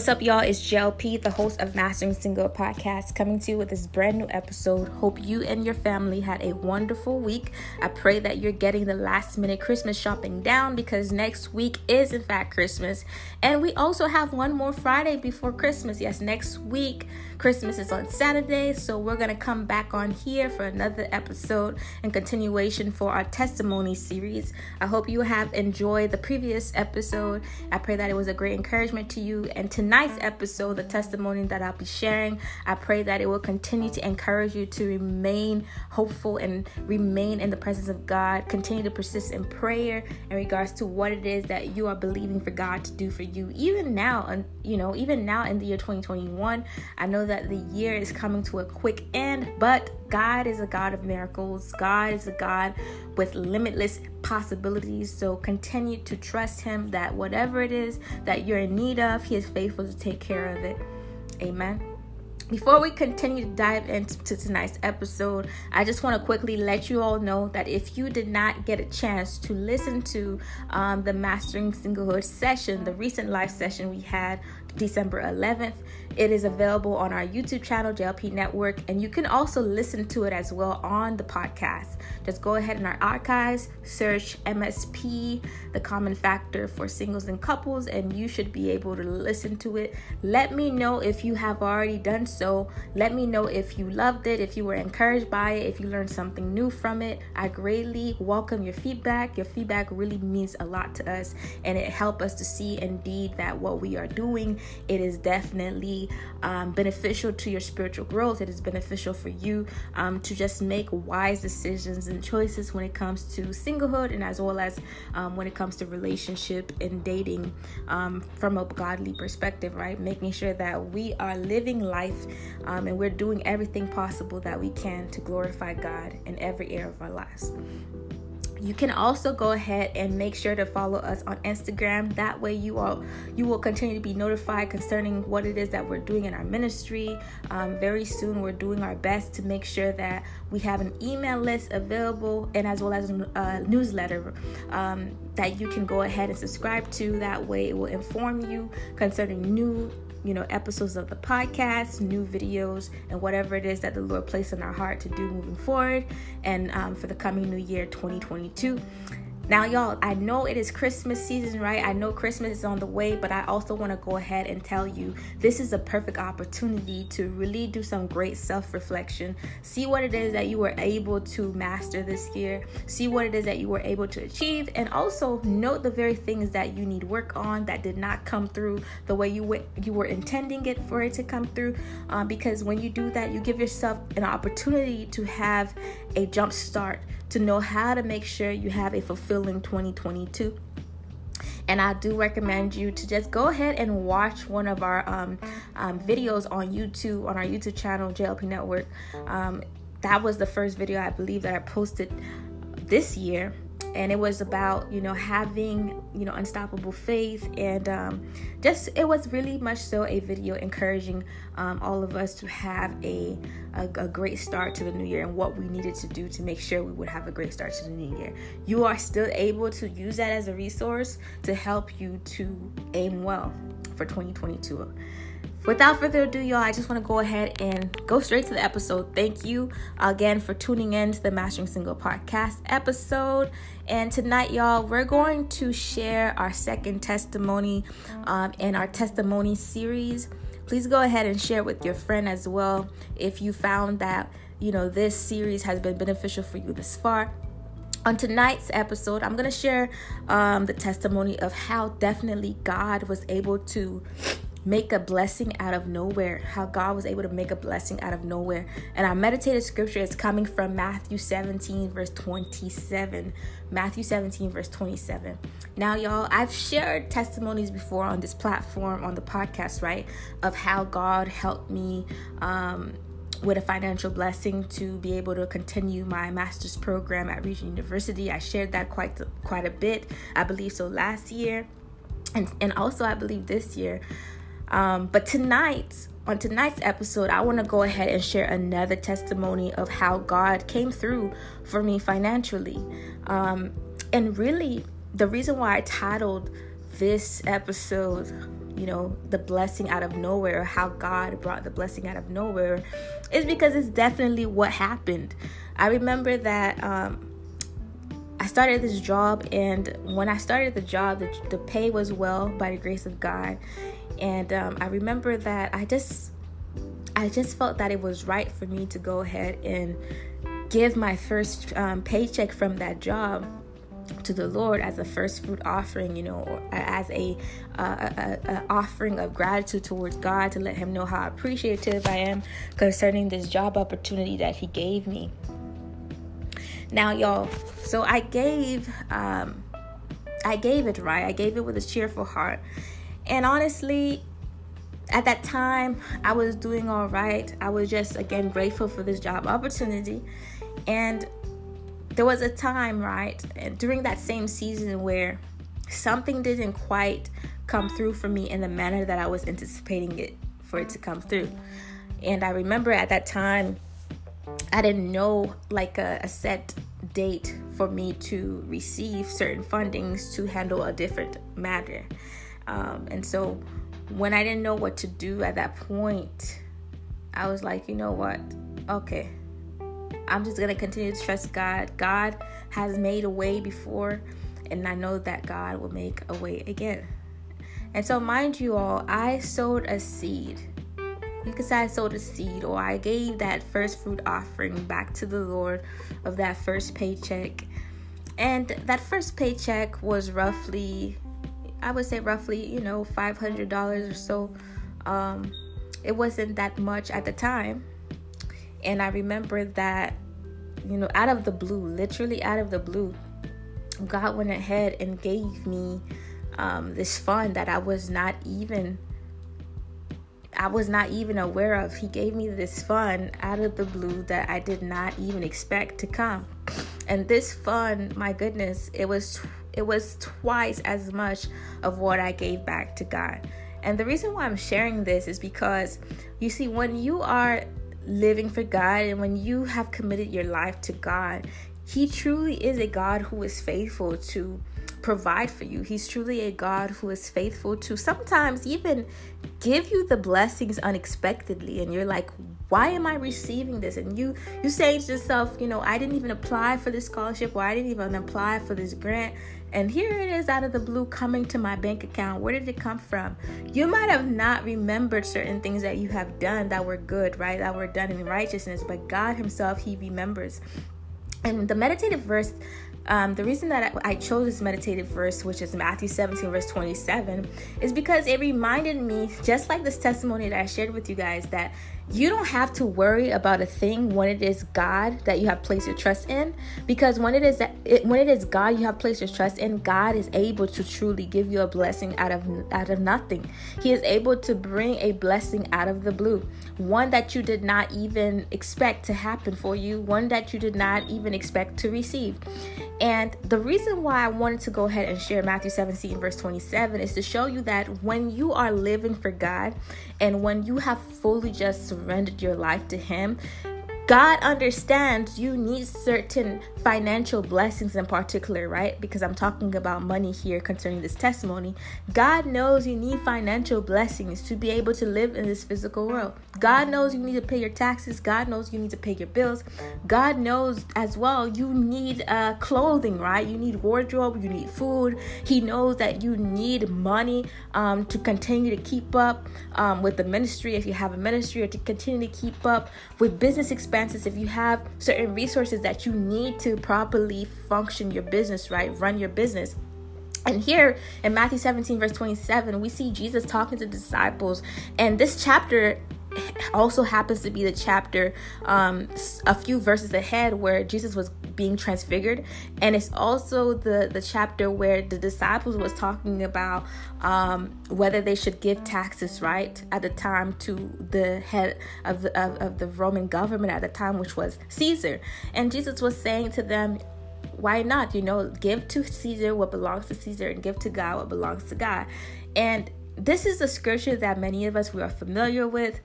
What's up, y'all? It's JLP, the host of Mastering Single Podcast, coming to you with this brand new episode. Hope you and your family had a wonderful week. I pray that you're getting the last minute Christmas shopping down because next week is, in fact, Christmas. And we also have one more Friday before Christmas. Yes, next week, Christmas is on Saturday. So we're going to come back on here for another episode and continuation for our testimony series. I hope you have enjoyed the previous episode. I pray that it was a great encouragement to you. And tonight's episode, the testimony that I'll be sharing, I pray that it will continue to encourage you to remain hopeful and remain in the presence of God. Continue to persist in prayer in regards to what it is that you are believing for God to do for you, even now, and you know, even now in the year 2021. I know that the year is coming to a quick end, but God is a God of miracles. God is a God with limitless possibilities. So continue to trust Him that whatever it is that you're in need of, He is faithful to take care of it. Amen. Before we continue to dive into tonight's episode, I just want to quickly let you all know that if you did not get a chance to listen to um, the Mastering Singlehood session, the recent live session we had December 11th, it is available on our YouTube channel, JLP Network, and you can also listen to it as well on the podcast. Just go ahead in our archives, search MSP, the common factor for singles and couples, and you should be able to listen to it. Let me know if you have already done so. Let me know if you loved it, if you were encouraged by it, if you learned something new from it. I greatly welcome your feedback. Your feedback really means a lot to us, and it helps us to see indeed that what we are doing, it is definitely um, beneficial to your spiritual growth. It is beneficial for you um, to just make wise decisions and choices when it comes to singlehood and as well as um, when it comes to relationship and dating um, from a godly perspective, right? Making sure that we are living life um, and we're doing everything possible that we can to glorify God in every area of our lives. You can also go ahead and make sure to follow us on Instagram. That way, you all you will continue to be notified concerning what it is that we're doing in our ministry. Um, very soon, we're doing our best to make sure that we have an email list available and as well as a uh, newsletter um, that you can go ahead and subscribe to. That way, it will inform you concerning new you know, episodes of the podcast, new videos, and whatever it is that the Lord placed in our heart to do moving forward and um, for the coming new year 2022. Now, y'all, I know it is Christmas season, right? I know Christmas is on the way, but I also want to go ahead and tell you this is a perfect opportunity to really do some great self reflection. See what it is that you were able to master this year, see what it is that you were able to achieve, and also note the very things that you need work on that did not come through the way you were, you were intending it for it to come through. Um, because when you do that, you give yourself an opportunity to have a jump start to know how to make sure you have a fulfilling 2022 and I do recommend you to just go ahead and watch one of our um, um, videos on YouTube, on our YouTube channel, JLP Network. Um, that was the first video I believe that I posted this year and it was about you know having you know unstoppable faith. And um, just it was really much so a video encouraging um, all of us to have a, a, a great start to the new year and what we needed to do to make sure we would have a great start to the new year. You are still able to use that as a resource to help you to aim well for 2022 without further ado, y'all, I just want to go ahead and go straight to the episode. Thank you again for tuning in to the Mastering Single podcast episode. And tonight, y'all, we're going to share our second testimony um, in our testimony series. Please go ahead and share with your friend as well if you found that you know this series has been beneficial for you this far on tonight's episode, I'm going to share um, the testimony of how definitely God was able to make a blessing out of nowhere. How God was able to make a blessing out of nowhere. And our meditated scripture is coming from Matthew 17, verse 27. Matthew 17, verse 27. Now, y'all, I've shared testimonies before on this platform, on the podcast, right, of how God helped me. Um, with a financial blessing to be able to continue my master's program at Regent University. I shared that quite quite a bit. I believe so last year, and and also I believe this year. Um, but tonight, on tonight's episode, I want to go ahead and share another testimony of how God came through for me financially. Um, and really, the reason why I titled this episode you know, the blessing out of nowhere, how God brought the blessing out of nowhere, is because it's definitely what happened. I remember that um, I started this job, and when I started the job, the, the pay was well by the grace of God. And um, I remember that I just, I just felt that it was right for me to go ahead and give my first um, paycheck from that job to the Lord as a first fruit offering, you know, as a, uh, a, a, offering of gratitude towards God to let Him know how appreciative I am concerning this job opportunity that He gave me. Now, y'all, so I gave, um, I gave it right. I gave it with a cheerful heart, and honestly, at that time, I was doing all right. I was just again grateful for this job opportunity, and there was a time, right, during that same season where something didn't quite come through for me in the manner that I was anticipating it for it to come through. And I remember at that time, I didn't know like a, a set date for me to receive certain fundings to handle a different matter. Um, and so when I didn't know what to do at that point, I was like, you know what? Okay, I'm just going to continue to trust God. God has made a way before, and I know that God will make a way again. And so, mind you all, I sowed a seed. You could say I sowed a seed, or I gave that first fruit offering back to the Lord of that first paycheck. And that first paycheck was roughly, I would say roughly, you know, $500 or so. Um, it wasn't that much at the time. And I remember that, you know, out of the blue, literally out of the blue, God went ahead and gave me um, this fund that I was not even I was not even aware of. He gave me this fund out of the blue that I did not even expect to come. And this fund, my goodness, it was it was twice as much of what I gave back to God. And the reason why I'm sharing this is because you see when you are living for God and when you have committed your life to God, He truly is a God who is faithful to provide for you. He's truly a God who is faithful to sometimes even give you the blessings unexpectedly and you're like, why am I receiving this? And you you say to yourself, you know, I didn't even apply for this scholarship or I didn't even apply for this grant. And here it is out of the blue coming to my bank account. Where did it come from? You might have not remembered certain things that you have done that were good, right? That were done in righteousness, but God Himself, He remembers. And the meditative verse um, the reason that I chose this meditative verse, which is Matthew 17, verse 27, is because it reminded me, just like this testimony that I shared with you guys, that you don't have to worry about a thing when it is God that you have placed your trust in, because when it is that it, when it is God you have placed your trust in, God is able to truly give you a blessing out of out of nothing. He is able to bring a blessing out of the blue, one that you did not even expect to happen for you, one that you did not even expect to receive. And the reason why I wanted to go ahead and share Matthew 17, verse 27 is to show you that when you are living for God and when you have fully just surrendered your life to Him, God understands you need certain financial blessings in particular, right? Because I'm talking about money here concerning this testimony. God knows you need financial blessings to be able to live in this physical world. God knows you need to pay your taxes. God knows you need to pay your bills. God knows as well you need uh, clothing, right? You need wardrobe, you need food. He knows that you need money um, to continue to keep up um, with the ministry if you have a ministry or to continue to keep up with business expenses expenses, if you have certain resources that you need to properly function your business, right? Run your business. And here in Matthew 17, verse 27, we see Jesus talking to disciples. And this chapter also happens to be the chapter um, a few verses ahead where Jesus was being transfigured, and it's also the the chapter where the disciples was talking about um, whether they should give taxes right at the time to the head of the of, of the Roman government at the time, which was Caesar, and Jesus was saying to them why not you know give to caesar what belongs to caesar and give to god what belongs to god. And this is a scripture that many of us we are familiar with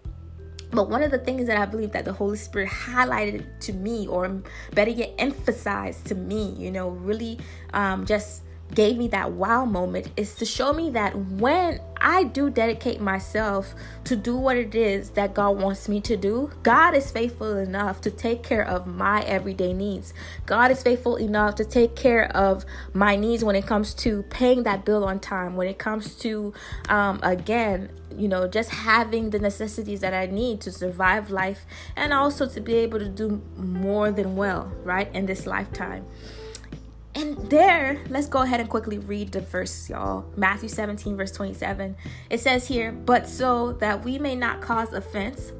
but one of the things that I believe that the Holy Spirit highlighted to me, or better yet, emphasized to me, you know, really um, just gave me that wow moment is to show me that when I do dedicate myself to do what it is that God wants me to do, God is faithful enough to take care of my everyday needs. God is faithful enough to take care of my needs when it comes to paying that bill on time, when it comes to, um, again, you know, just having the necessities that I need to survive life and also to be able to do more than well, right, in this lifetime. And there, let's go ahead and quickly read the verse, y'all. Matthew 17, verse 27. It says here, But so that we may not cause offense,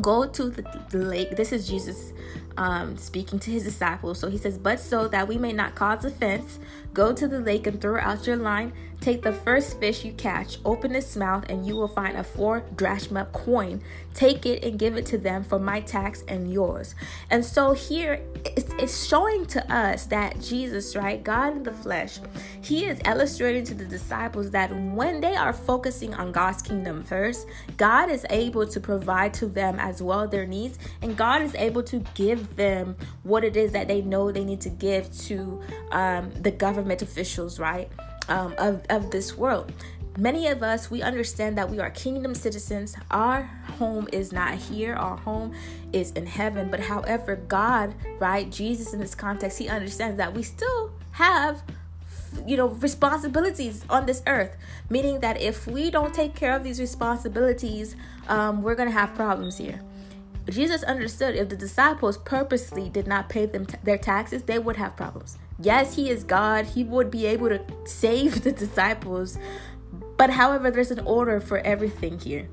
go to the, the lake. This is Jesus um, speaking to his disciples. So he says, But so that we may not cause offense, go to the lake and throw out your line Take the first fish you catch, open its mouth, and you will find a four drachma coin. Take it and give it to them for my tax and yours. And so here it's, it's showing to us that Jesus, right, God in the flesh, he is illustrating to the disciples that when they are focusing on God's kingdom first, God is able to provide to them as well their needs, and God is able to give them what it is that they know they need to give to um, the government officials, right? um, of, of this world. Many of us, we understand that we are kingdom citizens. Our home is not here, our home is in heaven. But however, God, right, Jesus in this context, he understands that we still have you know responsibilities on this earth meaning that if we don't take care of these responsibilities um, we're gonna have problems here jesus understood if the disciples purposely did not pay them t- their taxes they would have problems Yes, he is God. He would be able to save the disciples. But however, there's an order for everything here.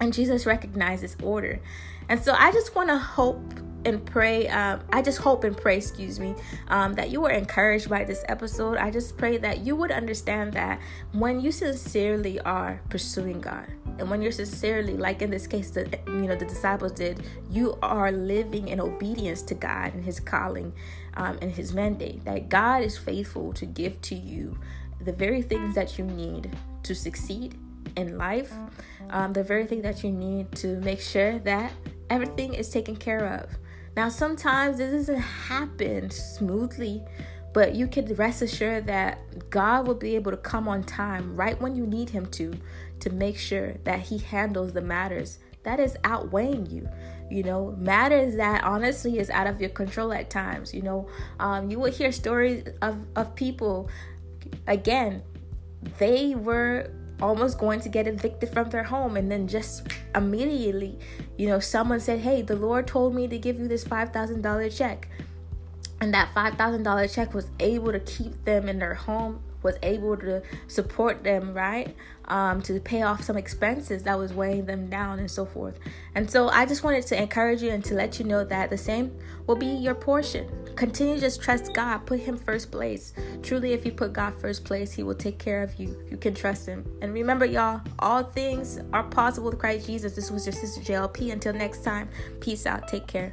And Jesus recognizes order. And so I just want to hope and pray. Um, I just hope and pray, excuse me, um, that you were encouraged by this episode. I just pray that you would understand that when you sincerely are pursuing God, and when you're sincerely, like in this case, the you know the disciples did, you are living in obedience to God and His calling um, and His mandate. That God is faithful to give to you the very things that you need to succeed in life, um, the very thing that you need to make sure that everything is taken care of. Now, sometimes this doesn't happen smoothly, but you can rest assured that God will be able to come on time right when you need Him to, to make sure that He handles the matters that is outweighing you. You know, matters that honestly is out of your control at times. You know, um, you would hear stories of, of people, again, they were almost going to get evicted from their home. And then just immediately you know someone said hey the lord told me to give you this $5000 check. And that $5000 check was able to keep them in their home was able to support them, right? Um, to pay off some expenses that was weighing them down and so forth. And so I just wanted to encourage you and to let you know that the same will be your portion. Continue to just trust God, put Him first place. Truly, if you put God first place, He will take care of you. You can trust Him. And remember, y'all, all things are possible with Christ Jesus. This was your sister JLP. Until next time, peace out. Take care.